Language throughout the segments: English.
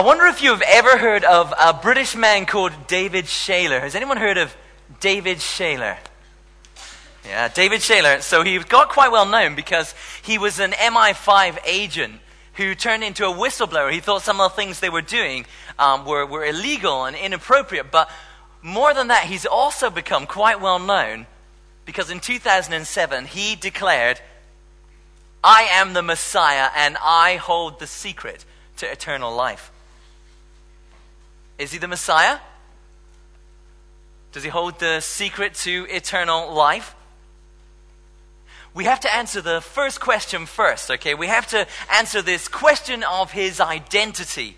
I wonder if you've ever heard of a British man called David Shayler. Has anyone heard of David Shayler? Yeah, David Shayler. So he got quite well known because he was an MI5 agent who turned into a whistleblower. He thought some of the things they were doing um, were, were illegal and inappropriate. But more than that, he's also become quite well known because in 2007 he declared, I am the Messiah and I hold the secret to eternal life. Is he the Messiah? Does he hold the secret to eternal life? We have to answer the first question first, okay? We have to answer this question of his identity.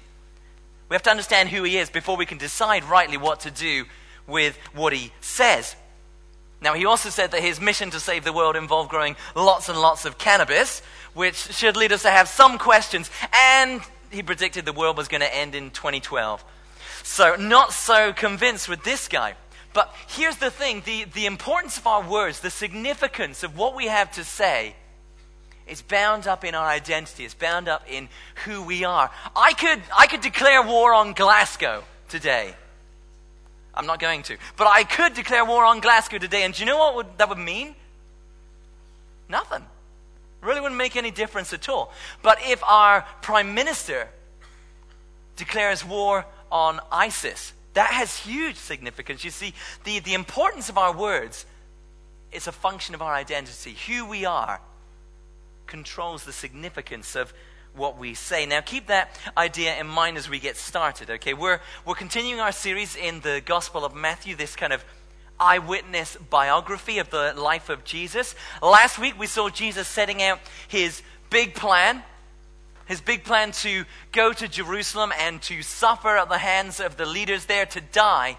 We have to understand who he is before we can decide rightly what to do with what he says. Now, he also said that his mission to save the world involved growing lots and lots of cannabis, which should lead us to have some questions. And he predicted the world was going to end in 2012. So, not so convinced with this guy. But here's the thing the, the importance of our words, the significance of what we have to say, is bound up in our identity. It's bound up in who we are. I could, I could declare war on Glasgow today. I'm not going to. But I could declare war on Glasgow today. And do you know what would, that would mean? Nothing. Really wouldn't make any difference at all. But if our prime minister declares war on ISIS. That has huge significance. You see, the, the importance of our words is a function of our identity. Who we are controls the significance of what we say. Now, keep that idea in mind as we get started, okay? We're, we're continuing our series in the Gospel of Matthew, this kind of eyewitness biography of the life of Jesus. Last week, we saw Jesus setting out his big plan his big plan to go to Jerusalem and to suffer at the hands of the leaders there, to die,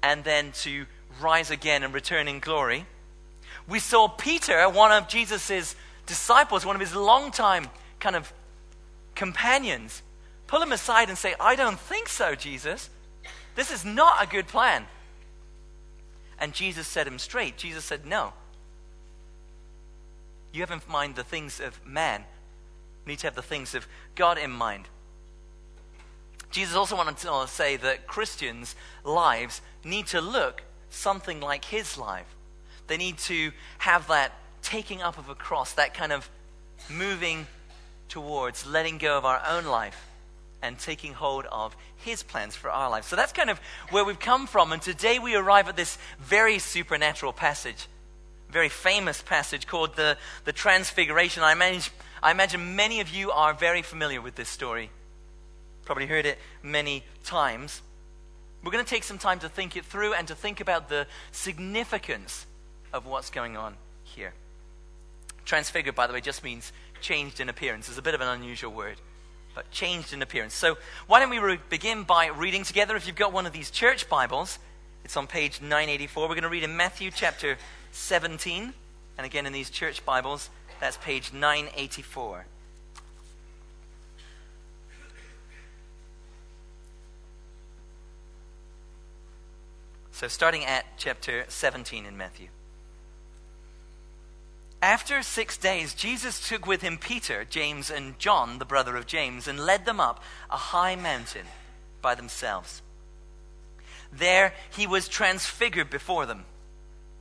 and then to rise again and return in glory. We saw Peter, one of Jesus' disciples, one of his longtime kind of companions, pull him aside and say, I don't think so, Jesus. This is not a good plan. And Jesus set him straight. Jesus said, No. You have in mind the things of man we need to have the things of God in mind. Jesus also wanted to say that Christians' lives need to look something like his life. They need to have that taking up of a cross, that kind of moving towards letting go of our own life and taking hold of his plans for our life. So that's kind of where we've come from. And today we arrive at this very supernatural passage, very famous passage called the, the Transfiguration. I managed I imagine many of you are very familiar with this story. Probably heard it many times. We're going to take some time to think it through and to think about the significance of what's going on here. Transfigured, by the way, just means changed in appearance. It's a bit of an unusual word, but changed in appearance. So, why don't we re- begin by reading together? If you've got one of these church Bibles, it's on page 984. We're going to read in Matthew chapter 17, and again in these church Bibles, that's page 984. So, starting at chapter 17 in Matthew. After six days, Jesus took with him Peter, James, and John, the brother of James, and led them up a high mountain by themselves. There he was transfigured before them.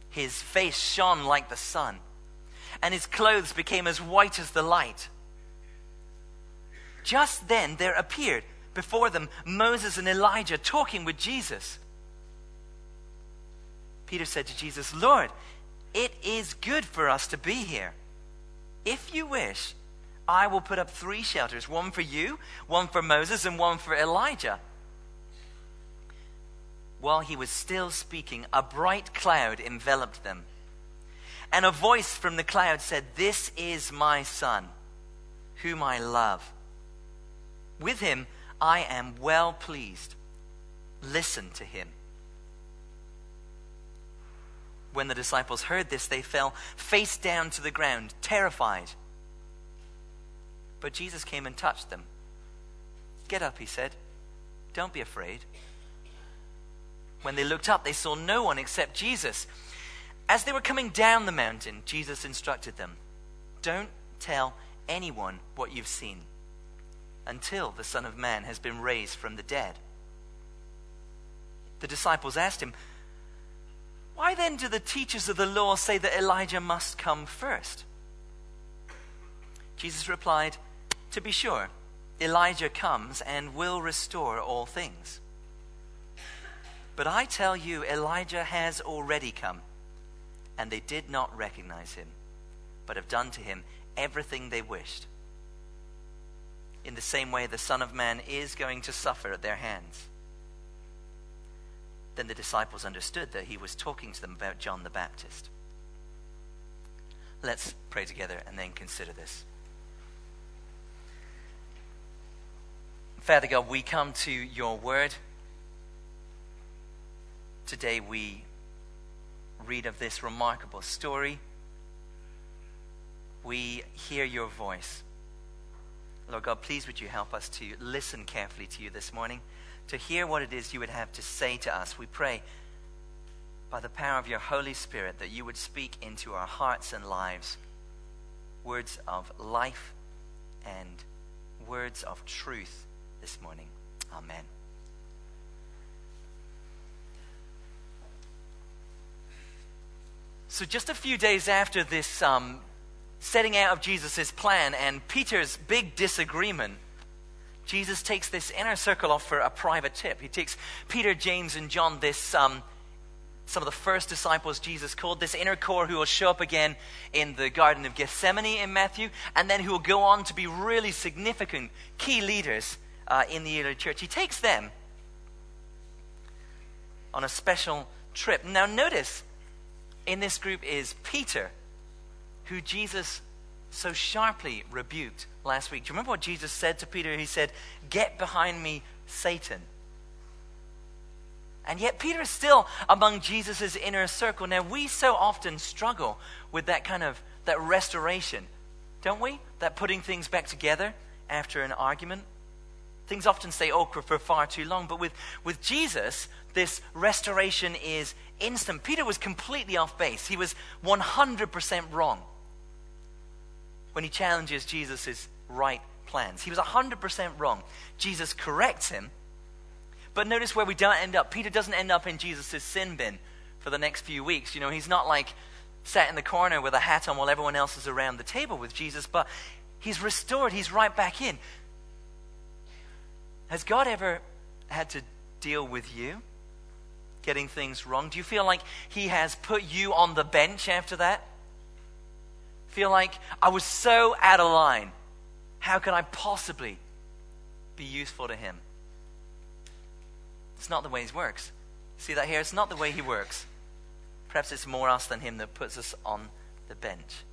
His face shone like the sun and his clothes became as white as the light. Just then there appeared before them Moses and Elijah talking with Jesus. Peter said to Jesus, Lord, it is good for us to be here. If you wish, I will put up three shelters one for you, one for Moses, and one for Elijah. While he was still speaking, a bright cloud enveloped them and a voice from the cloud said, This is my son, whom I love. With him I am well pleased. Listen to him. When the disciples heard this, they fell face down to the ground, terrified. But Jesus came and touched them. Get up, he said. Don't be afraid. When they looked up, they saw no one except Jesus. As they were coming down the mountain, Jesus instructed them Don't tell anyone what you've seen until the Son of Man has been raised from the dead. The disciples asked him, Why then do the teachers of the law say that Elijah must come first? Jesus replied, To be sure, Elijah comes and will restore all things. But I tell you, Elijah has already come, and they did not recognize him, but have done to him everything they wished in the same way the Son of Man is going to suffer at their hands. Then the disciples understood that he was talking to them about John the Baptist. Let's pray together and then consider this. Father God, we come to your word. Today we read of this remarkable story. We hear your voice. Lord God, please would you help us to listen carefully to you this morning, to hear what it is you would have to say to us. We pray by the power of your Holy Spirit that you would speak into our hearts and lives words of life and words of truth this morning. Amen. So, just a few days after this um, setting out of Jesus' plan and Peter's big disagreement, Jesus takes this inner circle off for a private tip. He takes Peter, James, and John, this um, some of the first disciples Jesus called, this inner core who will show up again in the Garden of Gethsemane in Matthew, and then who will go on to be really significant key leaders uh, in the early church. He takes them on a special trip. Now, notice in this group is Peter, who Jesus so sharply rebuked last week. Do you remember what Jesus said to Peter? He said, Get behind me, Satan. And yet, Peter is still among Jesus' inner circle. Now, we so often struggle with that kind of that restoration, don't we? That putting things back together after an argument. Things often stay awkward oh, for far too long. But with, with Jesus, this restoration is instant. Peter was completely off base, he was 100% wrong when he challenges Jesus' right plans. He was 100% wrong. Jesus corrects him. But notice where we don't end up. Peter doesn't end up in Jesus' sin bin for the next few weeks. You know, he's not like sat in the corner with a hat on while everyone else is around the table with Jesus, but he's restored. He's right back in. Has God ever had to deal with you getting things wrong? Do you feel like he has put you on the bench after that? feel like I was so out of line. How can I possibly be useful to him? It's not the way he works. See that here? It's not the way he works. Perhaps it's more us than him that puts us on the bench.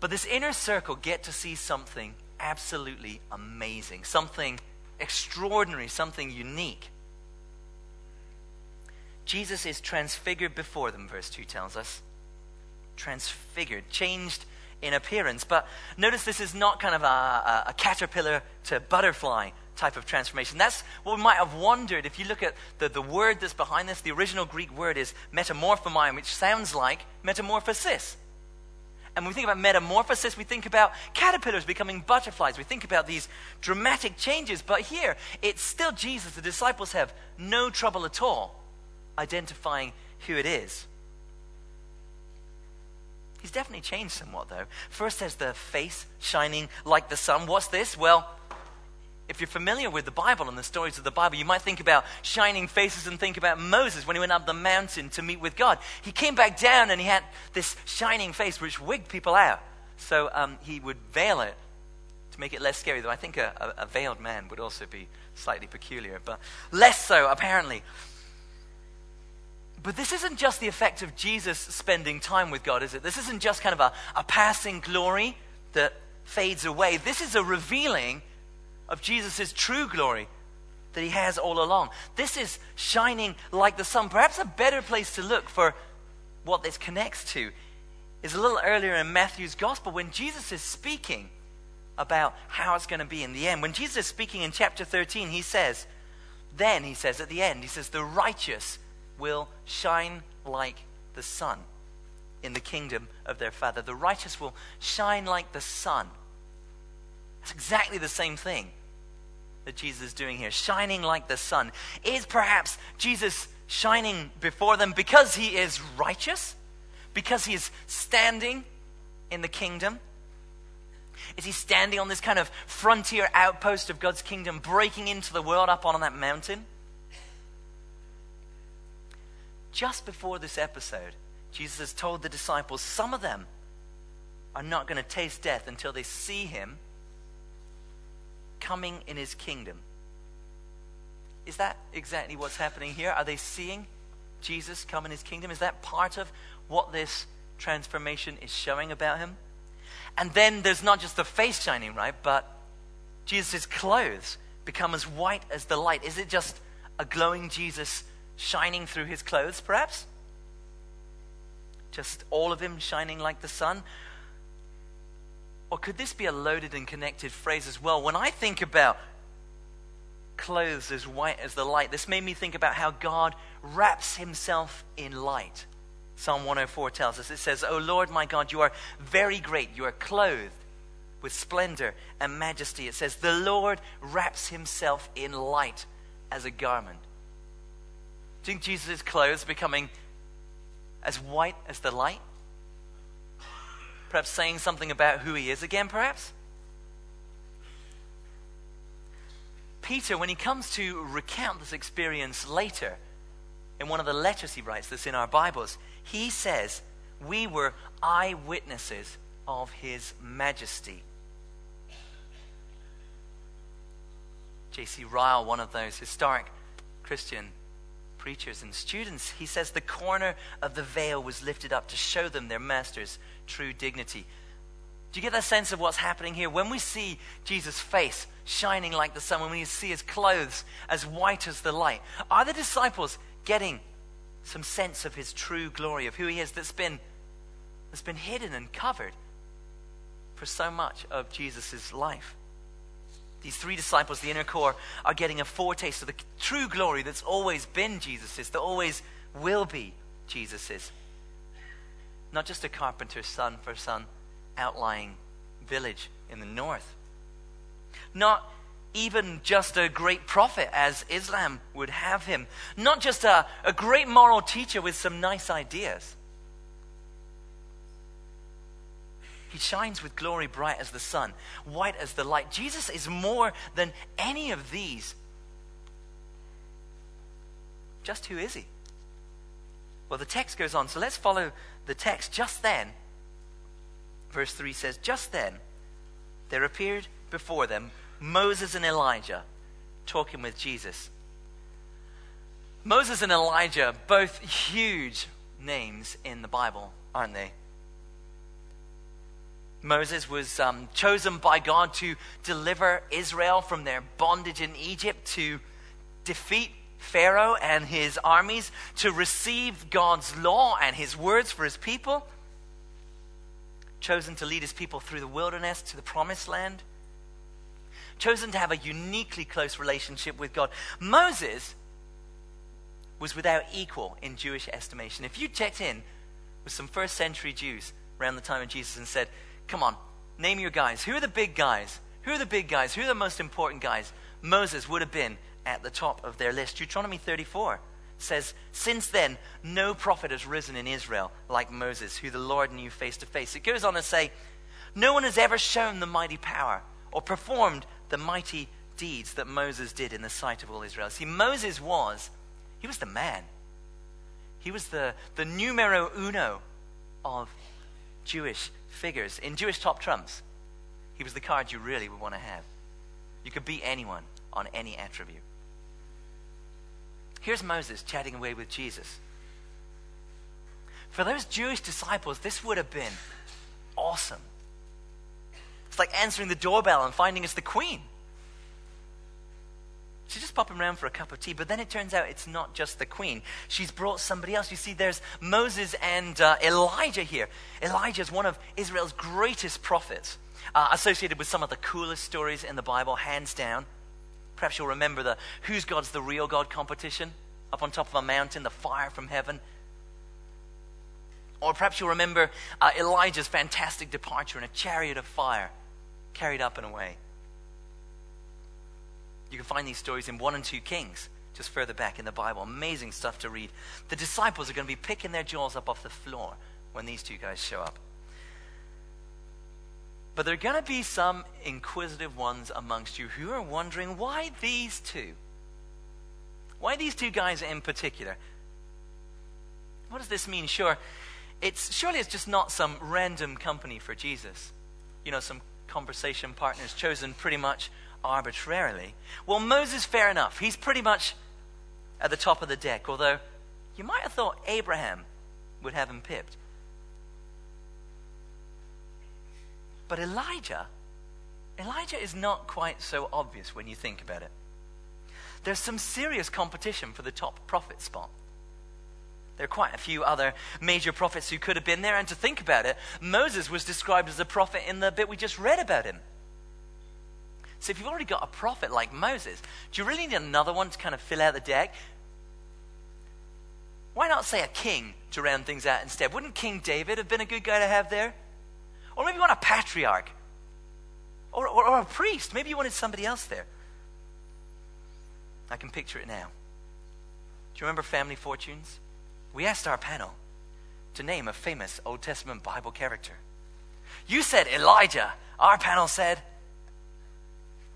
But this inner circle get to see something absolutely amazing, something extraordinary, something unique. Jesus is transfigured before them, verse 2 tells us transfigured, changed in appearance. But notice this is not kind of a, a, a, caterpillar to butterfly type of transformation. That's what we might have wondered if you look at the, the word that's behind this. The original Greek word is metamorphomai, which sounds like metamorphosis. And when we think about metamorphosis, we think about caterpillars becoming butterflies. We think about these dramatic changes. But here, it's still Jesus. The disciples have no trouble at all identifying who it is. He's definitely changed somewhat, though. First, there's the face shining like the sun. What's this? Well, if you're familiar with the Bible and the stories of the Bible, you might think about shining faces and think about Moses when he went up the mountain to meet with God. He came back down and he had this shining face which wigged people out. So um, he would veil it to make it less scary, though I think a, a, a veiled man would also be slightly peculiar, but less so, apparently. But this isn't just the effect of Jesus spending time with God, is it? This isn't just kind of a, a passing glory that fades away. This is a revealing of Jesus' true glory that he has all along. This is shining like the sun. Perhaps a better place to look for what this connects to is a little earlier in Matthew's gospel when Jesus is speaking about how it's going to be in the end. When Jesus is speaking in chapter 13, he says, Then, he says at the end, he says, The righteous will shine like the sun in the kingdom of their Father. The righteous will shine like the sun. It's exactly the same thing that Jesus is doing here, shining like the sun. Is perhaps Jesus shining before them because he is righteous? Because he is standing in the kingdom? Is he standing on this kind of frontier outpost of God's kingdom, breaking into the world up on that mountain? Just before this episode, Jesus has told the disciples some of them are not going to taste death until they see him coming in his kingdom. Is that exactly what's happening here? Are they seeing Jesus come in his kingdom? Is that part of what this transformation is showing about him? And then there's not just the face shining, right? But Jesus' clothes become as white as the light. Is it just a glowing Jesus shining through his clothes, perhaps? Just all of him shining like the sun? Or could this be a loaded and connected phrase as well? When I think about clothes as white as the light, this made me think about how God wraps himself in light. Psalm 104 tells us it says, O Lord my God, you are very great. You are clothed with splendor and majesty. It says, The Lord wraps himself in light as a garment. Think Jesus' clothes becoming as white as the light? Perhaps saying something about who he is again, perhaps? Peter, when he comes to recount this experience later, in one of the letters he writes that's in our Bibles, he says, We were eyewitnesses of his majesty. J.C. Ryle, one of those historic Christian preachers and students, he says the corner of the veil was lifted up to show them their master's true dignity. Do you get that sense of what's happening here? When we see Jesus' face shining like the sun, when we see his clothes as white as the light, are the disciples getting some sense of his true glory, of who he is, that's been, that's been hidden and covered for so much of Jesus' life. These three disciples, the inner core, are getting a foretaste of the true glory that's always been Jesus's, that always will be Jesus's. Not just a carpenter's son for some outlying village in the north. Not even just a great prophet as Islam would have him. Not just a, a great moral teacher with some nice ideas. He shines with glory bright as the sun, white as the light. Jesus is more than any of these. Just who is he? Well, the text goes on. So let's follow the text. Just then, verse 3 says, Just then, there appeared before them Moses and Elijah talking with Jesus. Moses and Elijah, both huge names in the Bible, aren't they? Moses was um, chosen by God to deliver Israel from their bondage in Egypt, to defeat Pharaoh and his armies, to receive God's law and his words for his people, chosen to lead his people through the wilderness to the promised land chosen to have a uniquely close relationship with God. Moses was without equal in Jewish estimation. If you checked in with some first century Jews around the time of Jesus and said, Come on, name your guys. Who are the big guys? Who are the big guys? Who are the most important guys? Moses would have been at the top of their list. Deuteronomy 34 says, Since then, no prophet has risen in Israel like Moses, who the Lord knew face to face. It goes on to say, No one has ever shown the mighty power or performed the mighty deeds that Moses did in the sight of all Israel. See, Moses was, he was the man. He was the, the numero uno of Jewish figures. In Jewish top trumps, he was the card you really would want to have. You could beat anyone on any attribute. Here's Moses chatting away with Jesus. For those Jewish disciples, this would have been awesome. It's like answering the doorbell and finding it's the queen. She's just popping around for a cup of tea, but then it turns out it's not just the queen. She's brought somebody else. You see, there's Moses and uh, Elijah here. Elijah is one of Israel's greatest prophets, uh, associated with some of the coolest stories in the Bible, hands down. Perhaps you'll remember the Who's God's the Real God competition up on top of a mountain, the fire from heaven. Or perhaps you'll remember uh, Elijah's fantastic departure in a chariot of fire carried up and away You can find these stories in 1 and 2 Kings, just further back in the Bible. Amazing stuff to read. The disciples are going to be picking their jaws up off the floor when these two guys show up. But there are going to be some inquisitive ones amongst you who are wondering why these two? Why these two guys in particular? What does this mean? Sure, it's surely it's just not some random company for Jesus. You know, some conversation partners chosen pretty much arbitrarily. Well, Moses, fair enough. He's pretty much at the top of the deck, although you might have thought Abraham would have him pipped. But Elijah, Elijah is not quite so obvious when you think about it. There's some serious competition for the top prophet spot. There are quite a few other major prophets who could have been there, and to think about it, Moses was described as a prophet in the bit we just read about him. So if you've already got a prophet like Moses, do you really need another one to kind of fill out the deck? Why not say a king to round things out instead? Wouldn't King David have been a good guy to have there? Or maybe you want a patriarch. Or, or, or a priest. Maybe you wanted somebody else there. I can picture it now. Do you remember Family Fortunes? We asked our panel to name a famous Old Testament Bible character. You said Elijah. Our panel said,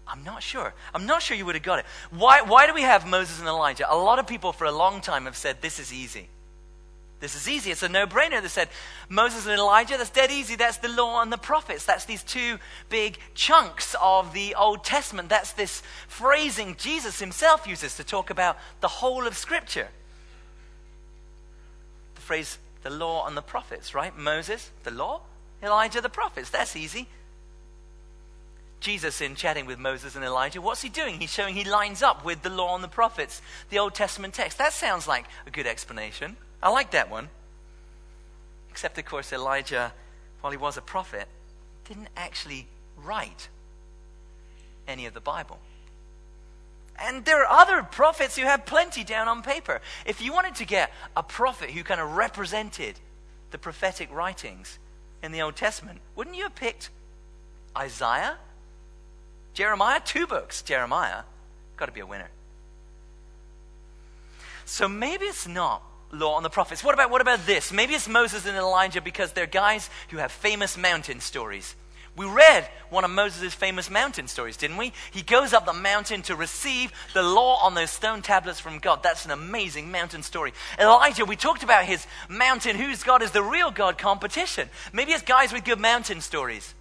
I'm not sure. I'm not sure you would have got it. Why, why do we have Moses and Elijah? A lot of people for a long time have said this is easy. This is easy. It's a no brainer. They said, Moses and Elijah, that's dead easy. That's the law and the prophets. That's these two big chunks of the Old Testament. That's this phrasing Jesus himself uses to talk about the whole of Scripture. The phrase, the law and the prophets, right? Moses, the law, Elijah, the prophets. That's easy. Jesus, in chatting with Moses and Elijah, what's he doing? He's showing he lines up with the law and the prophets, the Old Testament text. That sounds like a good explanation. I like that one. Except, of course, Elijah, while he was a prophet, didn't actually write any of the Bible. And there are other prophets who have plenty down on paper. If you wanted to get a prophet who kind of represented the prophetic writings in the Old Testament, wouldn't you have picked Isaiah? Jeremiah? Two books, Jeremiah. Got to be a winner. So maybe it's not law on the prophets. What about, what about this? Maybe it's Moses and Elijah because they're guys who have famous mountain stories. We read one of Moses' famous mountain stories, didn't we? He goes up the mountain to receive the law on those stone tablets from God. That's an amazing mountain story. Elijah, we talked about his mountain, whose God is the real God competition. Maybe it's guys with good mountain stories.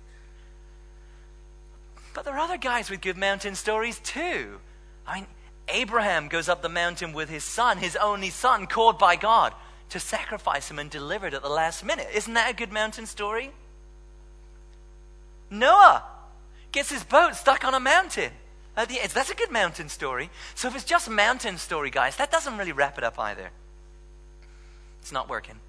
But there are other guys with good mountain stories too. I mean, Abraham goes up the mountain with his son, his only son, called by God to sacrifice him and delivered at the last minute. Isn't that a good mountain story? Noah gets his boat stuck on a mountain. At the edge. That's a good mountain story. So if it's just mountain story, guys, that doesn't really wrap it up either. It's not working.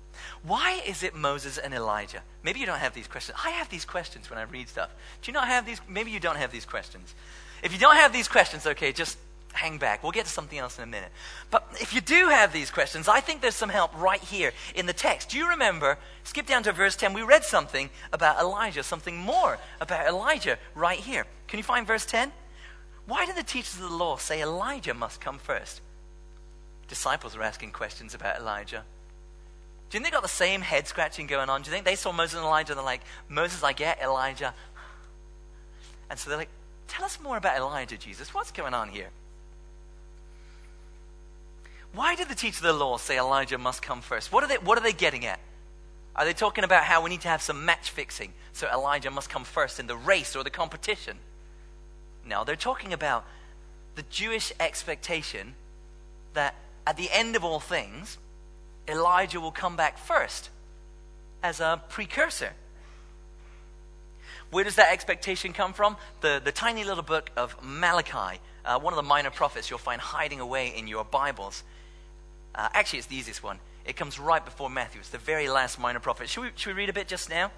Why is it Moses and Elijah? Maybe you don't have these questions. I have these questions when I read stuff. Do you not have these? Maybe you don't have these questions. If you don't have these questions, okay, just hang back. We'll get to something else in a minute. But if you do have these questions, I think there's some help right here in the text. Do you remember? Skip down to verse 10. We read something about Elijah, something more about Elijah right here. Can you find verse 10? Why did the teachers of the law say Elijah must come first? Disciples are asking questions about Elijah. Do you think they got the same head scratching going on? Do you think they saw Moses and Elijah and they're like, Moses, I get Elijah? And so they're like, tell us more about Elijah, Jesus. What's going on here? Why did the teacher of the law say Elijah must come first? What are they, what are they getting at? Are they talking about how we need to have some match fixing, so Elijah must come first in the race or the competition? No, they're talking about the Jewish expectation that at the end of all things, Elijah will come back first as a precursor. Where does that expectation come from? The, the tiny little book of Malachi, uh, one of the minor prophets you'll find hiding away in your Bibles. Uh, actually, it's the easiest one. It comes right before Matthew. It's the very last minor prophet. Should we, should we read a bit just now?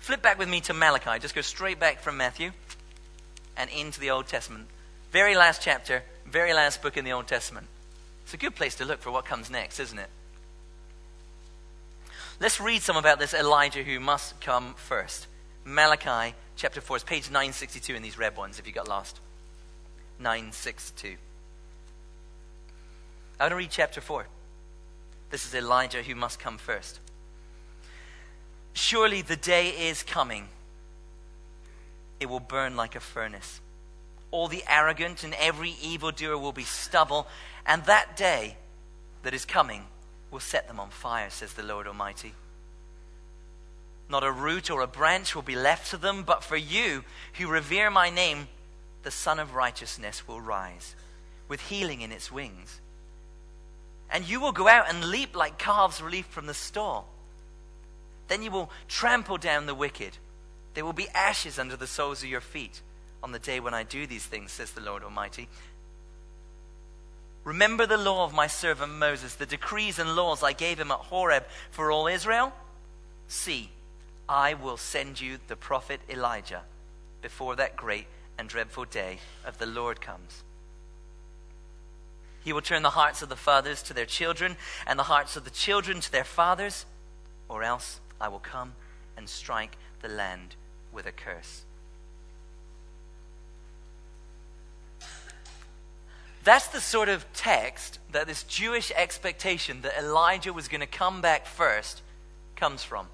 Flip back with me to Malachi. Just go straight back from Matthew and into the Old Testament. Very last chapter, very last book in the Old Testament. It's a good place to look for what comes next, isn't it? Let's read some about this Elijah who must come first. Malachi chapter 4 is page 962 in these red ones if you got lost. 962. I want to read chapter 4. This is Elijah who must come first. Surely the day is coming. It will burn like a furnace. All the arrogant and every evildoer will be stubble, and that day that is coming will set them on fire, says the Lord Almighty. Not a root or a branch will be left to them, but for you who revere my name, the Sun of Righteousness will rise, with healing in its wings. And you will go out and leap like calves released from the stall. Then you will trample down the wicked. There will be ashes under the soles of your feet on the day when I do these things, says the Lord Almighty. Remember the law of my servant Moses, the decrees and laws I gave him at Horeb for all Israel? See, I will send you the prophet Elijah before that great and dreadful day of the Lord comes. He will turn the hearts of the fathers to their children, and the hearts of the children to their fathers, or else I will come and strike the land with a curse. That's the sort of text that this Jewish expectation that Elijah was going to come back first comes from.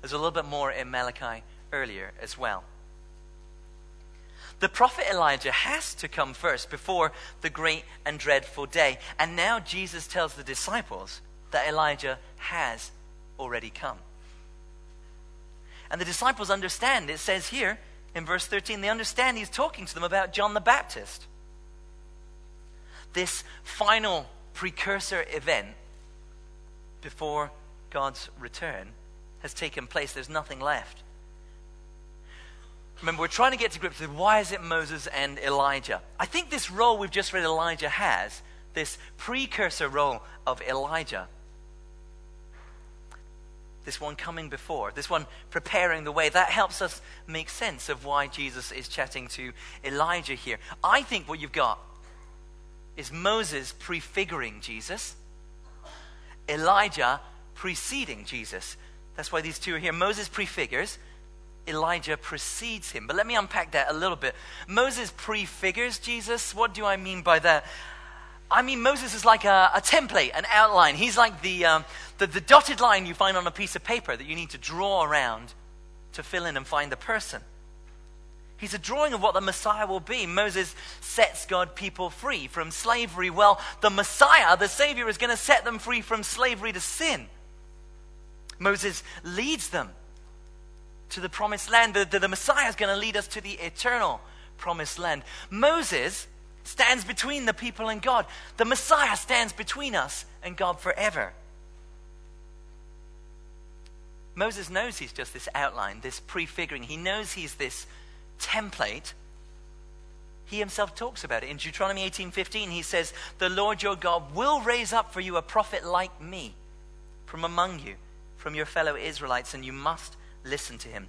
There's a little bit more in Malachi earlier as well. The prophet Elijah has to come first before the great and dreadful day. And now Jesus tells the disciples that Elijah has already come. And the disciples understand, it says here in verse 13, they understand he's talking to them about John the Baptist this final precursor event before God's return has taken place. There's nothing left. Remember, we're trying to get to grips with why is it Moses and Elijah? I think this role we've just read Elijah has, this precursor role of Elijah, this one coming before, this one preparing the way, that helps us make sense of why Jesus is chatting to Elijah here. I think what you've got is Moses prefiguring Jesus, Elijah preceding Jesus. That's why these two are here. Moses prefigures, Elijah precedes him. But let me unpack that a little bit. Moses prefigures Jesus. What do I mean by that? I mean, Moses is like a, a template, an outline. He's like the, um, the, the dotted line you find on a piece of paper that you need to draw around to fill in and find the person. He's a drawing of what the Messiah will be. Moses sets God people free from slavery. Well, the Messiah, the Savior, is going to set them free from slavery to sin. Moses leads them to the promised land. The, the, the Messiah is going to lead us to the eternal promised land. Moses stands between the people and God. The Messiah stands between us and God forever. Moses knows he's just this outline, this prefiguring. He knows he's this template, he himself talks about it. In Deuteronomy 18:15, he says, "The Lord your God will raise up for you a prophet like me from among you, from your fellow Israelites, and you must listen to him."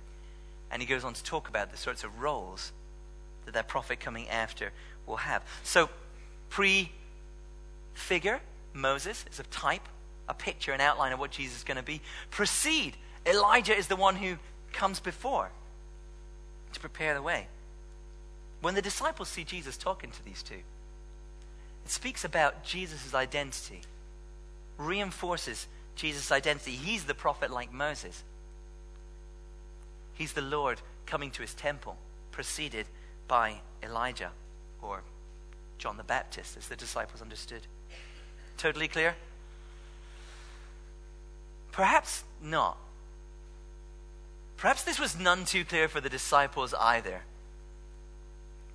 And he goes on to talk about the sorts of roles that that prophet coming after will have. So, pre-figure Moses is a type, a picture, an outline of what Jesus is going to be. proceed Elijah is the one who comes before to prepare the way. When the disciples see Jesus talking to these two, it speaks about Jesus' identity, reinforces Jesus' identity. He's the prophet like Moses. He's the Lord coming to his temple, preceded by Elijah or John the Baptist, as the disciples understood. Totally clear? Perhaps not. Perhaps this was none too clear for the disciples either.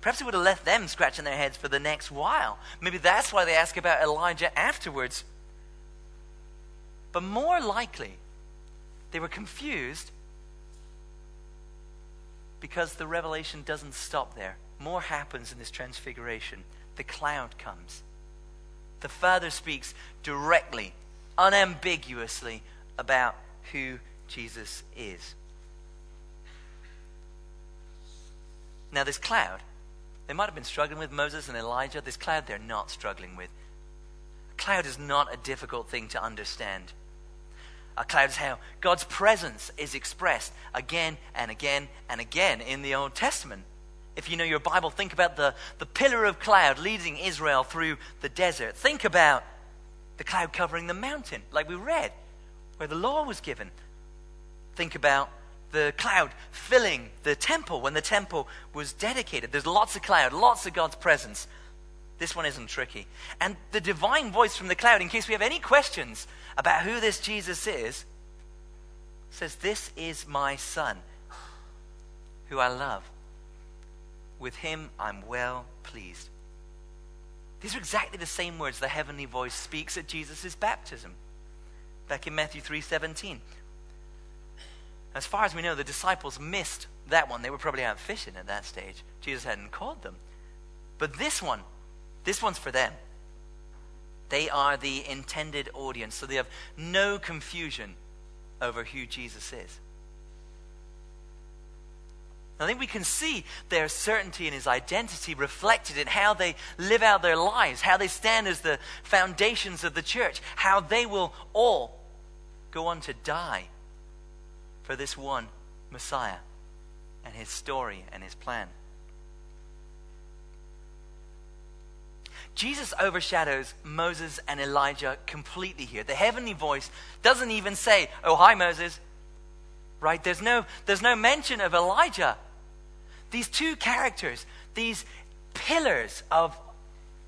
Perhaps it would have left them scratching their heads for the next while. Maybe that's why they ask about Elijah afterwards. But more likely, they were confused because the revelation doesn't stop there. More happens in this transfiguration. The cloud comes. The Father speaks directly, unambiguously about who Jesus is. Now, this cloud, they might have been struggling with Moses and Elijah. This cloud they're not struggling with. A cloud is not a difficult thing to understand. A cloud is how God's presence is expressed again and again and again in the Old Testament. If you know your Bible, think about the, the pillar of cloud leading Israel through the desert. Think about the cloud covering the mountain, like we read, where the law was given. Think about the cloud filling the temple when the temple was dedicated. There's lots of cloud, lots of God's presence. This one isn't tricky. And the divine voice from the cloud, in case we have any questions about who this Jesus is, says, This is my son, who I love. With him I'm well pleased. These are exactly the same words the heavenly voice speaks at Jesus' baptism. Back in Matthew 3:17. As far as we know, the disciples missed that one. They were probably out fishing at that stage. Jesus hadn't called them. But this one, this one's for them. They are the intended audience, so they have no confusion over who Jesus is. I think we can see their certainty in his identity reflected in how they live out their lives, how they stand as the foundations of the church, how they will all go on to die for this one Messiah and his story and his plan. Jesus overshadows Moses and Elijah completely here. The heavenly voice doesn't even say, Oh, hi, Moses. Right? There's no, there's no mention of Elijah. These two characters, these pillars of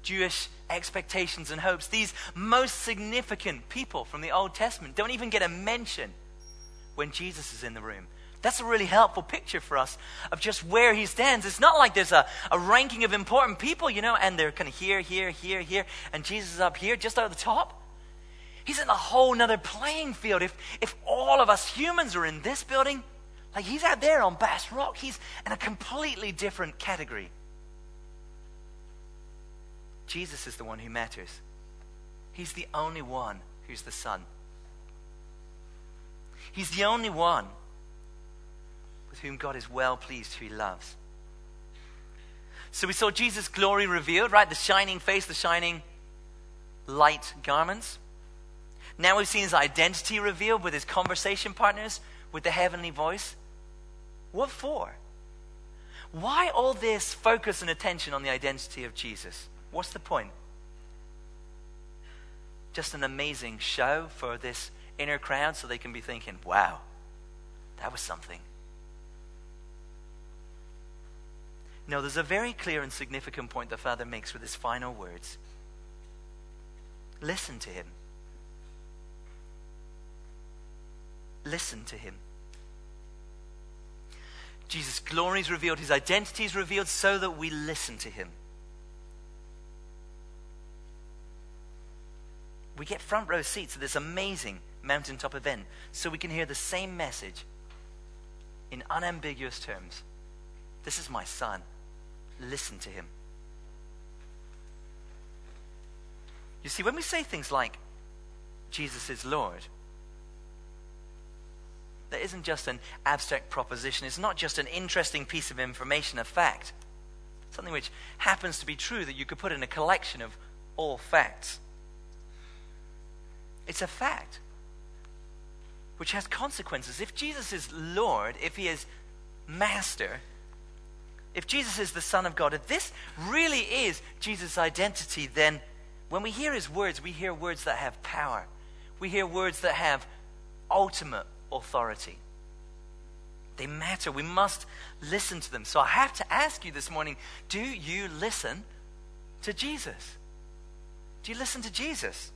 Jewish expectations and hopes, these most significant people from the Old Testament, don't even get a mention when Jesus is in the room. That's a really helpful picture for us of just where he stands. It's not like there's a, a ranking of important people, you know, and they're kind of here, here, here, here, and Jesus is up here, just over the top. He's in a whole nother playing field. If, if all of us humans are in this building, like he's out there on Bass Rock, he's in a completely different category. Jesus is the one who matters. He's the only one who's the Son. He's the only one with whom God is well pleased, who he loves. So we saw Jesus' glory revealed, right? The shining face, the shining light garments. Now we've seen his identity revealed with his conversation partners, with the heavenly voice. What for? Why all this focus and attention on the identity of Jesus? What's the point? Just an amazing show for this inner crowd so they can be thinking, wow, that was something. No, there's a very clear and significant point the Father makes with his final words. Listen to him. Listen to him. Jesus' glory is revealed, his identity is revealed so that we listen to him. We get front row seats at this amazing mountaintop event so we can hear the same message in unambiguous terms. This is my son listen to him. You see, when we say things like, Jesus is Lord, that isn't just an abstract proposition. It's not just an interesting piece of information, a fact. Something which happens to be true that you could put in a collection of all facts. It's a fact which has consequences. If Jesus is Lord, if he is Master, if Jesus is the Son of God, if this really is Jesus' identity, then when we hear his words, we hear words that have power. We hear words that have ultimate authority. They matter. We must listen to them. So I have to ask you this morning do you listen to Jesus? Do you listen to Jesus?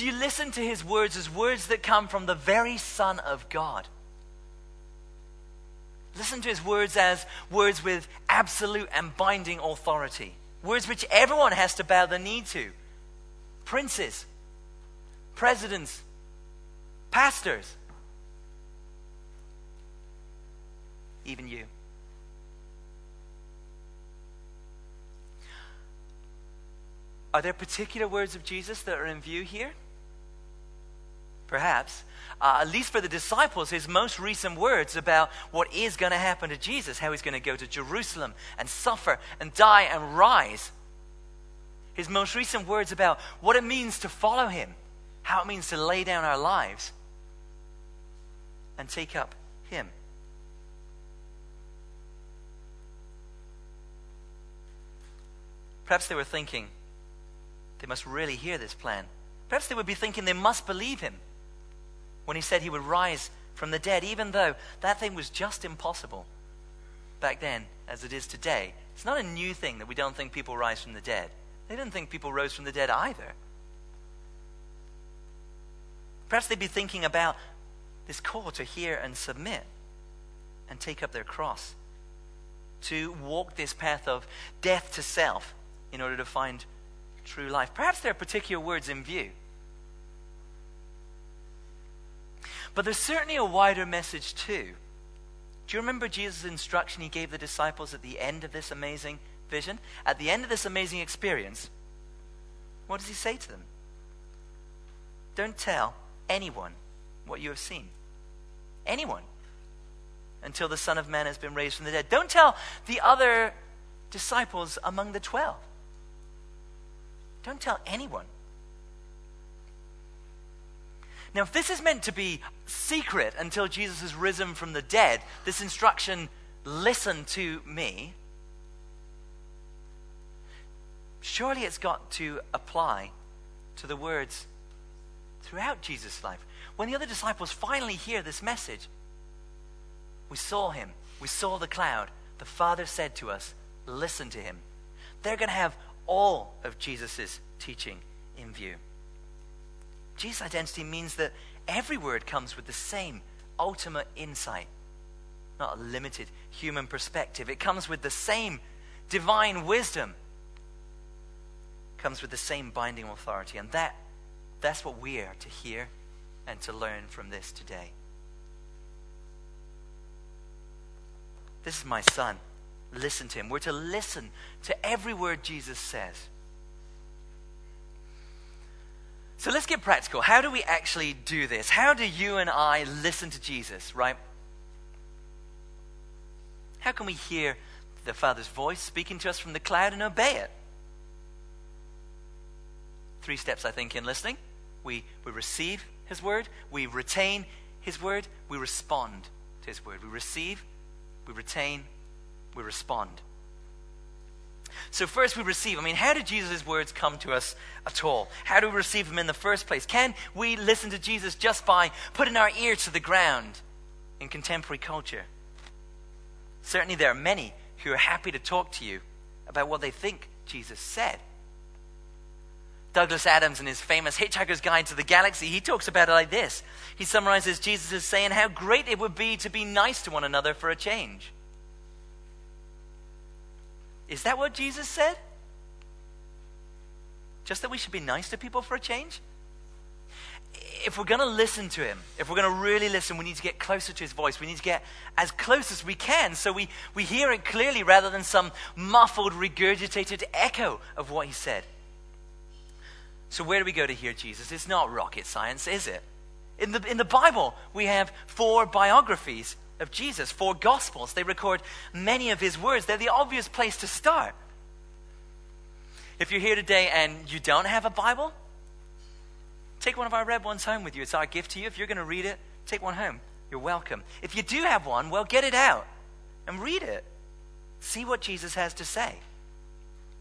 Do you listen to his words as words that come from the very Son of God? Listen to his words as words with absolute and binding authority. Words which everyone has to bow the knee to. Princes, presidents, pastors, even you. Are there particular words of Jesus that are in view here? perhaps, uh, at least for the disciples, his most recent words about what is going to happen to Jesus, how he's going to go to Jerusalem and suffer and die and rise. His most recent words about what it means to follow him, how it means to lay down our lives and take up him. Perhaps they were thinking, they must really hear this plan. Perhaps they would be thinking they must believe him when he said he would rise from the dead, even though that thing was just impossible back then as it is today. It's not a new thing that we don't think people rise from the dead. They didn't think people rose from the dead either. Perhaps they'd be thinking about this call to hear and submit and take up their cross, to walk this path of death to self in order to find true life. Perhaps there are particular words in view. But there's certainly a wider message too. Do you remember Jesus' instruction he gave the disciples at the end of this amazing vision? At the end of this amazing experience, what does he say to them? Don't tell anyone what you have seen. Anyone. Until the Son of Man has been raised from the dead. Don't tell the other disciples among the twelve. Don't tell anyone. Now, if this is meant to be secret until Jesus is risen from the dead, this instruction, listen to me, surely it's got to apply to the words throughout Jesus' life. When the other disciples finally hear this message, we saw him, we saw the cloud. The Father said to us, Listen to him. They're going to have all of Jesus' teaching in view. Jesus' identity means that every word comes with the same ultimate insight, not a limited human perspective. It comes with the same divine wisdom, comes with the same binding authority. And that, that's what we are to hear and to learn from this today. This is my son. Listen to him. We're to listen to every word Jesus says. So let's get practical. How do we actually do this? How do you and I listen to Jesus, right? How can we hear the Father's voice speaking to us from the cloud and obey it? Three steps, I think, in listening. We, we receive His word, we retain His word, we respond to His word. We receive, we retain, we respond. So, first we receive. I mean, how did Jesus' words come to us at all? How do we receive them in the first place? Can we listen to Jesus just by putting our ear to the ground in contemporary culture? Certainly, there are many who are happy to talk to you about what they think Jesus said. Douglas Adams, in his famous Hitchhiker's Guide to the Galaxy, he talks about it like this. He summarizes Jesus as saying how great it would be to be nice to one another for a change. Is that what Jesus said? Just that we should be nice to people for a change? If we're going to listen to him, if we're going to really listen, we need to get closer to his voice. We need to get as close as we can so we, we hear it clearly rather than some muffled, regurgitated echo of what he said. So, where do we go to hear Jesus? It's not rocket science, is it? In the, in the Bible, we have four biographies of Jesus, four Gospels. They record many of his words. They're the obvious place to start. If you're here today and you don't have a Bible, take one of our red ones home with you. It's our gift to you. If you're going to read it, take one home. You're welcome. If you do have one, well, get it out and read it. See what Jesus has to say.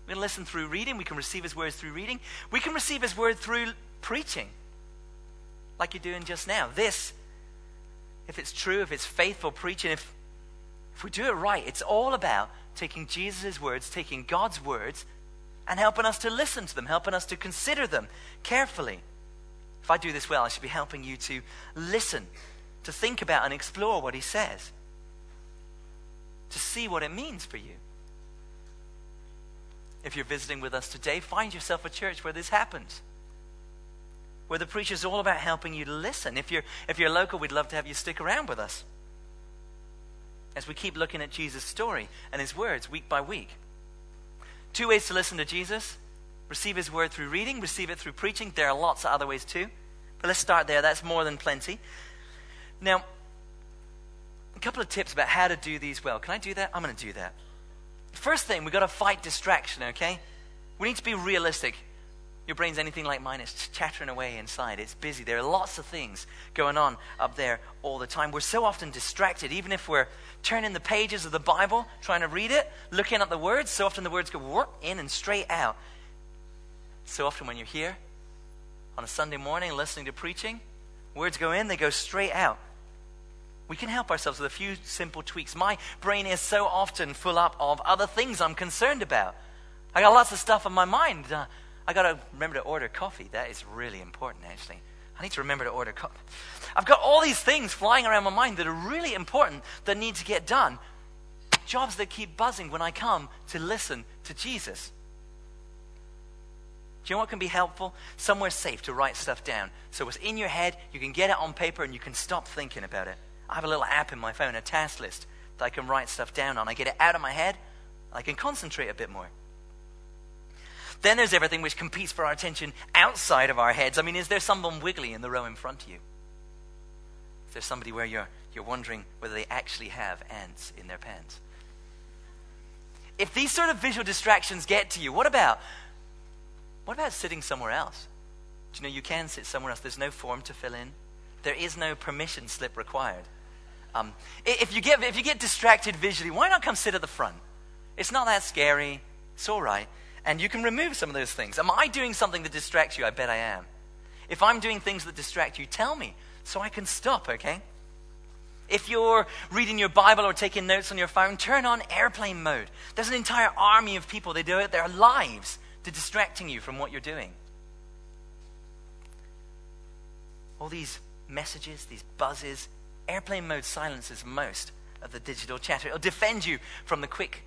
We can listen through reading. We can receive his words through reading. We can receive his word through preaching, like you're doing just now. This if it's true, if it's faithful preaching, if, if we do it right, it's all about taking Jesus' words, taking God's words, and helping us to listen to them, helping us to consider them carefully. If I do this well, I should be helping you to listen, to think about and explore what he says, to see what it means for you. If you're visiting with us today, find yourself a church where this happens where the preacher is all about helping you to listen. If you're, if you're local, we'd love to have you stick around with us as we keep looking at Jesus' story and his words week by week. Two ways to listen to Jesus receive his word through reading, receive it through preaching. There are lots of other ways too. But let's start there. That's more than plenty. Now, a couple of tips about how to do these well. Can I do that? I'm going to do that. First thing, we've got to fight distraction, okay? We need to be realistic. Your brain's anything like mine, it's chattering away inside. It's busy. There are lots of things going on up there all the time. We're so often distracted, even if we're turning the pages of the Bible, trying to read it, looking at the words. So often the words go in and straight out. So often when you're here on a Sunday morning listening to preaching, words go in, they go straight out. We can help ourselves with a few simple tweaks. My brain is so often full up of other things I'm concerned about. I got lots of stuff on my mind. Uh, I got to remember to order coffee. That is really important, actually. I need to remember to order coffee. I've got all these things flying around my mind that are really important that need to get done. Jobs that keep buzzing when I come to listen to Jesus. Do you know what can be helpful? Somewhere safe to write stuff down. So it's in your head, you can get it on paper, and you can stop thinking about it. I have a little app in my phone, a task list, that I can write stuff down on. I get it out of my head, I can concentrate a bit more. Then there's everything which competes for our attention outside of our heads. I mean, is there someone wiggly in the row in front of you? Is there somebody where you're, you're wondering whether they actually have ants in their pants? If these sort of visual distractions get to you, what about what about sitting somewhere else? Do you know you can sit somewhere else? There's no form to fill in. There is no permission slip required. Um, if, you get, if you get distracted visually, why not come sit at the front? It's not that scary. It's all right. And you can remove some of those things. Am I doing something that distracts you? I bet I am. If I'm doing things that distract you, tell me so I can stop, okay? If you're reading your Bible or taking notes on your phone, turn on airplane mode. There's an entire army of people, they do it their lives to distracting you from what you're doing. All these messages, these buzzes, airplane mode silences most of the digital chatter. It'll defend you from the quick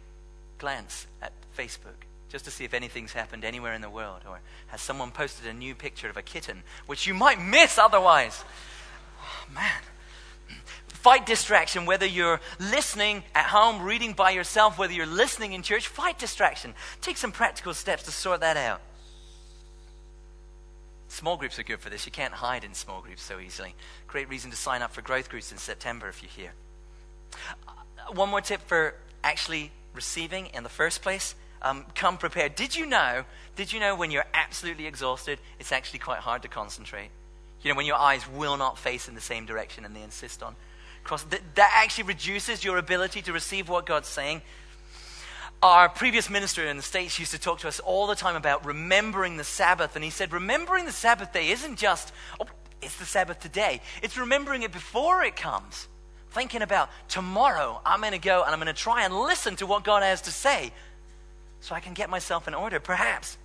glance at Facebook just to see if anything's happened anywhere in the world, or has someone posted a new picture of a kitten, which you might miss otherwise. Oh, man. Fight distraction, whether you're listening at home, reading by yourself, whether you're listening in church, fight distraction. Take some practical steps to sort that out. Small groups are good for this. You can't hide in small groups so easily. Great reason to sign up for growth groups in September if you're here. Uh, one more tip for actually receiving in the first place um, come prepared. Did you know? Did you know when you're absolutely exhausted, it's actually quite hard to concentrate? You know, when your eyes will not face in the same direction and they insist on cross. That, that actually reduces your ability to receive what God's saying. Our previous minister in the States used to talk to us all the time about remembering the Sabbath. And he said, remembering the Sabbath day isn't just, oh, it's the Sabbath today. It's remembering it before it comes. Thinking about tomorrow, I'm going to go and I'm going to try and listen to what God has to say so I can get myself in order. Perhaps.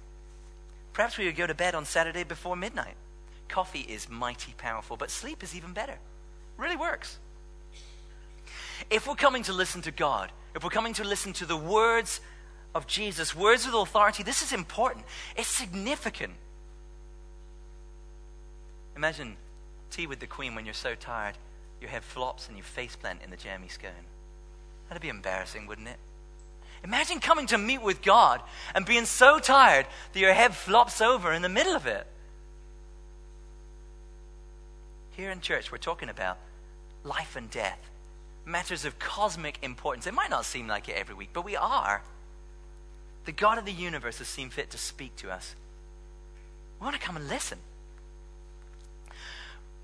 Perhaps we would go to bed on Saturday before midnight. Coffee is mighty powerful, but sleep is even better. Really works. If we're coming to listen to God, if we're coming to listen to the words of Jesus, words with authority, this is important. It's significant. Imagine tea with the Queen when you're so tired, your head flops and you face plant in the jammy scone. That'd be embarrassing, wouldn't it? Imagine coming to meet with God and being so tired that your head flops over in the middle of it. Here in church, we're talking about life and death, matters of cosmic importance. It might not seem like it every week, but we are. The God of the universe has seen fit to speak to us. We want to come and listen.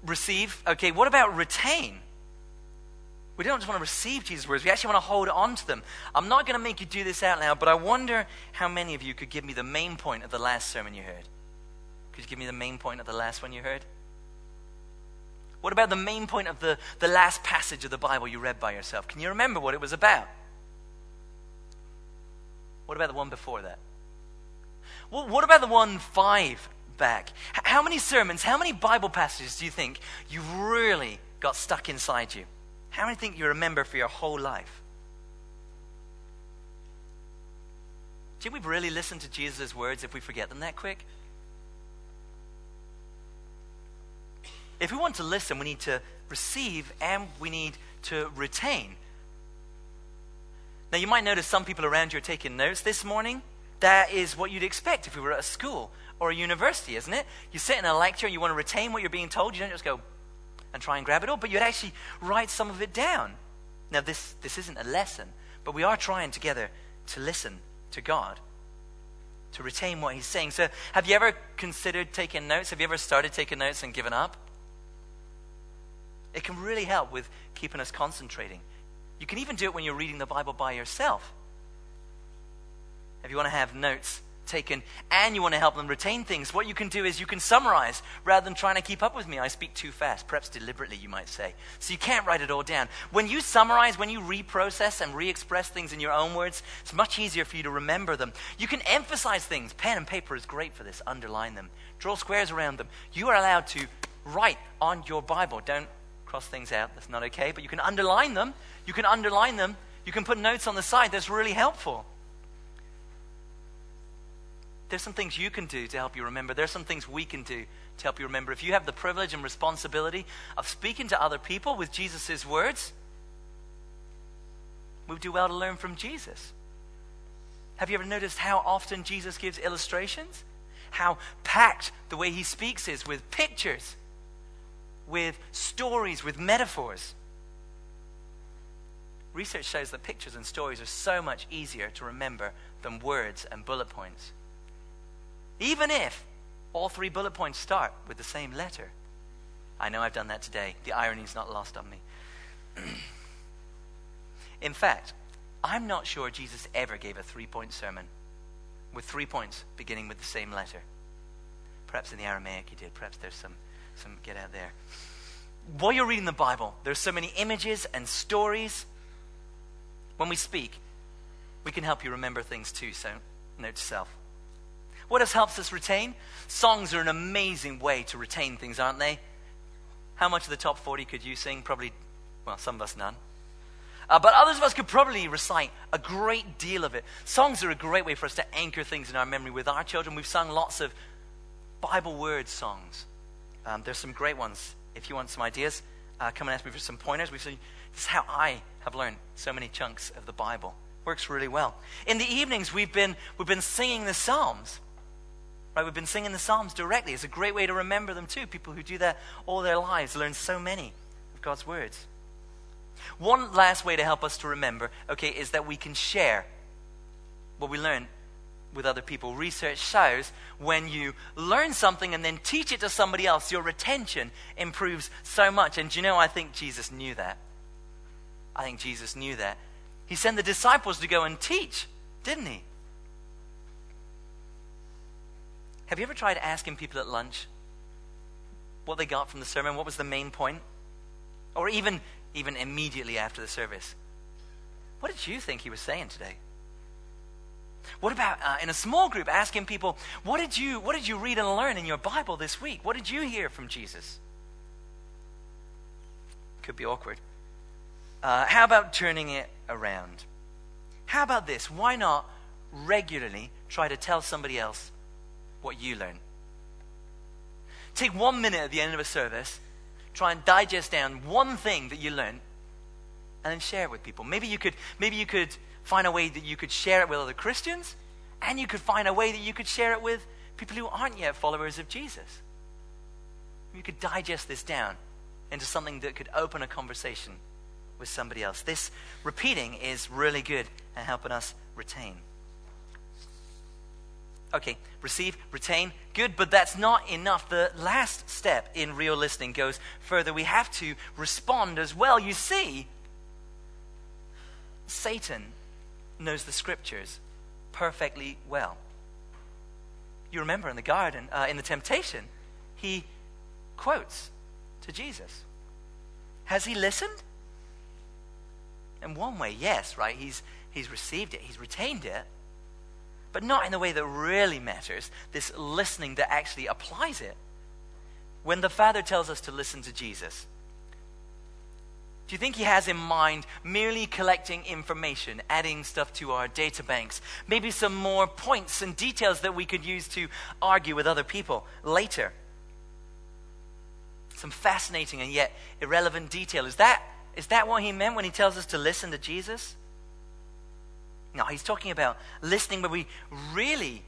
Receive. Okay, what about retain? We don't just want to receive Jesus' words, we actually want to hold on to them. I'm not going to make you do this out loud, but I wonder how many of you could give me the main point of the last sermon you heard. Could you give me the main point of the last one you heard? What about the main point of the, the last passage of the Bible you read by yourself? Can you remember what it was about? What about the one before that? Well, what about the one five back? How many sermons, how many Bible passages do you think you really got stuck inside you? How many think you remember for your whole life? Do we really listen to Jesus' words if we forget them that quick? If we want to listen, we need to receive and we need to retain. Now, you might notice some people around you are taking notes this morning. That is what you'd expect if we were at a school or a university, isn't it? You sit in a lecture and you want to retain what you're being told. You don't just go, and try and grab it all, but you'd actually write some of it down. Now, this, this isn't a lesson, but we are trying together to listen to God. to retain what he's saying. So, have you ever considered taking notes? Have you ever started taking notes and given up? It can really help with keeping us concentrating. You can even do it when you're reading the Bible by yourself. If you want to have notes taken and you want to help them retain things, what you can do is you can summarize rather than trying to keep up with me. I speak too fast, perhaps deliberately, you might say. So you can't write it all down. When you summarize, when you reprocess and re express things in your own words, it's much easier for you to remember them. You can emphasize things. Pen and paper is great for this. Underline them, draw squares around them. You are allowed to write on your Bible. Don't cross things out, that's not okay, but you can underline them. You can underline them. You can put notes on the side. That's really helpful. There's some things you can do to help you remember. There's some things we can do to help you remember. If you have the privilege and responsibility of speaking to other people with Jesus' words, we would do well to learn from Jesus. Have you ever noticed how often Jesus gives illustrations? How packed the way he speaks is with pictures with stories, with metaphors. Research shows that pictures and stories are so much easier to remember than words and bullet points. Even if all three bullet points start with the same letter. I know I've done that today. The irony is not lost on me. In fact, I'm not sure Jesus ever gave a three point sermon with three points beginning with the same letter. Perhaps in the Aramaic he did. Perhaps there's some some get out there. While you're reading the Bible, there's so many images and stories. When we speak, we can help you remember things too, so note to self. What else helps us retain? Songs are an amazing way to retain things, aren't they? How much of the top 40 could you sing? Probably, well, some of us none. Uh, but others of us could probably recite a great deal of it. Songs are a great way for us to anchor things in our memory. With our children, we've sung lots of Bible word songs. Um, there's some great ones. If you want some ideas, uh, come and ask me for some pointers. We've seen this is how I have learned so many chunks of the Bible. Works really well. In the evenings, we've been we've been singing the Psalms. Right, we've been singing the Psalms directly. It's a great way to remember them too. People who do that all their lives learn so many of God's words. One last way to help us to remember, okay, is that we can share what we learn with other people. Research shows when you learn something and then teach it to somebody else, your retention improves so much. And you know, I think Jesus knew that. I think Jesus knew that. He sent the disciples to go and teach, didn't he? Have you ever tried asking people at lunch what they got from the sermon? What was the main point? Or even, even immediately after the service? What did you think he was saying today? What about uh, in a small group asking people, what did, you, what did you read and learn in your Bible this week? What did you hear from Jesus? Could be awkward. Uh, how about turning it around? How about this? Why not regularly try to tell somebody else what you learn? Take one minute at the end of a service, try and digest down one thing that you learned, and then share it with people. Maybe you could, maybe you could find a way that you could share it with other Christians, and you could find a way that you could share it with people who aren't yet followers of Jesus. You could digest this down into something that could open a conversation with somebody else. This repeating is really good at helping us retain. Okay, receive, retain, good, but that's not enough. The last step in real listening goes further. We have to respond as well. You see, Satan knows the scriptures perfectly well. You remember in the garden, uh, in the temptation, he quotes to Jesus. Has he listened? In one way, yes, right? He's, he's received it, he's retained it, but not in the way that really matters, this listening that actually applies it. When the Father tells us to listen to Jesus, do you think he has in mind merely collecting information, adding stuff to our data banks? Maybe some more points and details that we could use to argue with other people later? Some fascinating and yet irrelevant detail. Is that, is that what he meant when he tells us to listen to Jesus? No, he's talking about listening where we really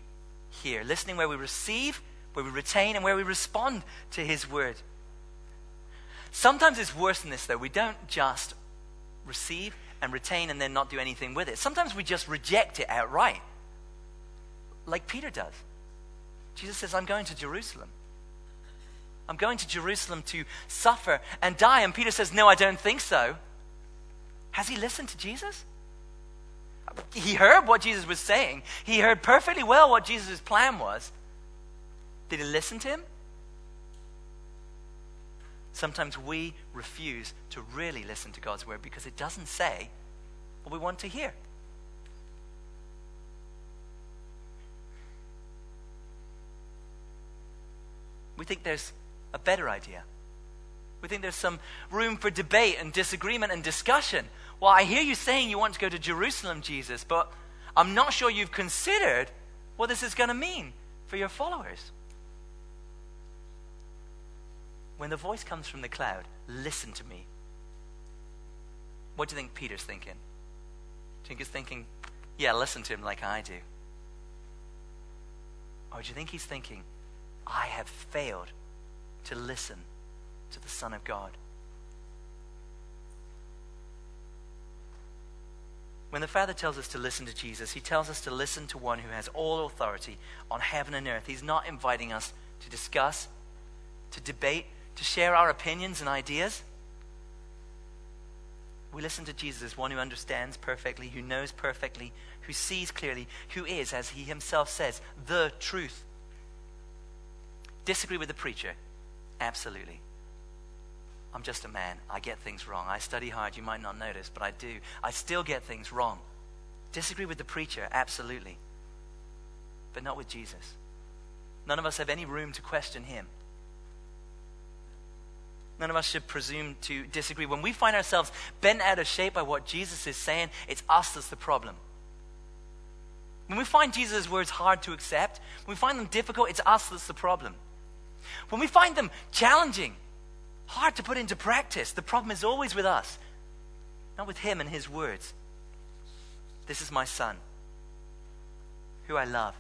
hear, listening where we receive, where we retain, and where we respond to his word. Sometimes it's worse than this, though. We don't just receive and retain and then not do anything with it. Sometimes we just reject it outright. like Peter does. Jesus says, I'm going to Jerusalem. I'm going to Jerusalem to suffer and die. And Peter says, No, I don't think so. Has he listened to Jesus? He heard what Jesus was saying, he heard perfectly well what Jesus' plan was. Did he listen to him? Sometimes we refuse to really listen to God's word because it doesn't say what we want to hear. We think there's a better idea. We think there's some room for debate and disagreement and discussion. Well, I hear you saying you want to go to Jerusalem, Jesus, but I'm not sure you've considered what this is going to mean for your followers. When the voice comes from the cloud, listen to me. What do you think Peter's thinking? Do you think he's thinking, yeah, listen to him like I do? Or do you think he's thinking, I have failed to listen to the Son of God? When the Father tells us to listen to Jesus, he tells us to listen to one who has all authority on heaven and earth. He's not inviting us to discuss, to debate, to share our opinions and ideas. We listen to Jesus as one who understands perfectly, who knows perfectly, who sees clearly, who is, as he himself says, the truth. Disagree with the preacher? Absolutely. I'm just a man. I get things wrong. I study hard. You might not notice, but I do. I still get things wrong. Disagree with the preacher? Absolutely. But not with Jesus. None of us have any room to question him. None of us should presume to disagree. When we find ourselves bent out of shape by what Jesus is saying, it's us that's the problem. When we find Jesus' words hard to accept, when we find them difficult, it's us that's the problem. When we find them challenging, hard to put into practice, the problem is always with us, not with Him and His words. This is my Son, who I love.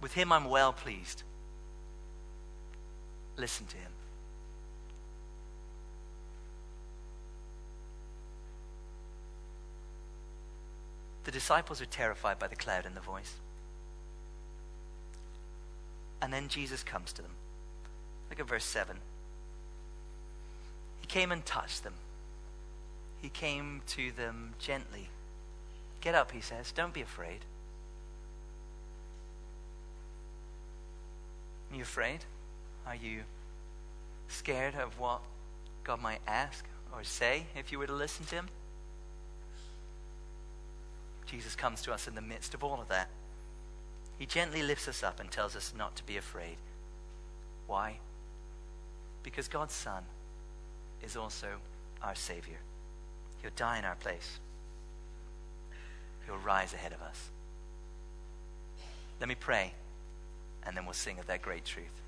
With Him I'm well pleased. Listen to Him. The disciples are terrified by the cloud and the voice. And then Jesus comes to them. Look at verse 7. He came and touched them. He came to them gently. Get up, he says. Don't be afraid. Are you afraid? Are you scared of what God might ask or say if you were to listen to him? Jesus comes to us in the midst of all of that. He gently lifts us up and tells us not to be afraid. Why? Because God's Son is also our Savior. He'll die in our place, He'll rise ahead of us. Let me pray, and then we'll sing of that great truth.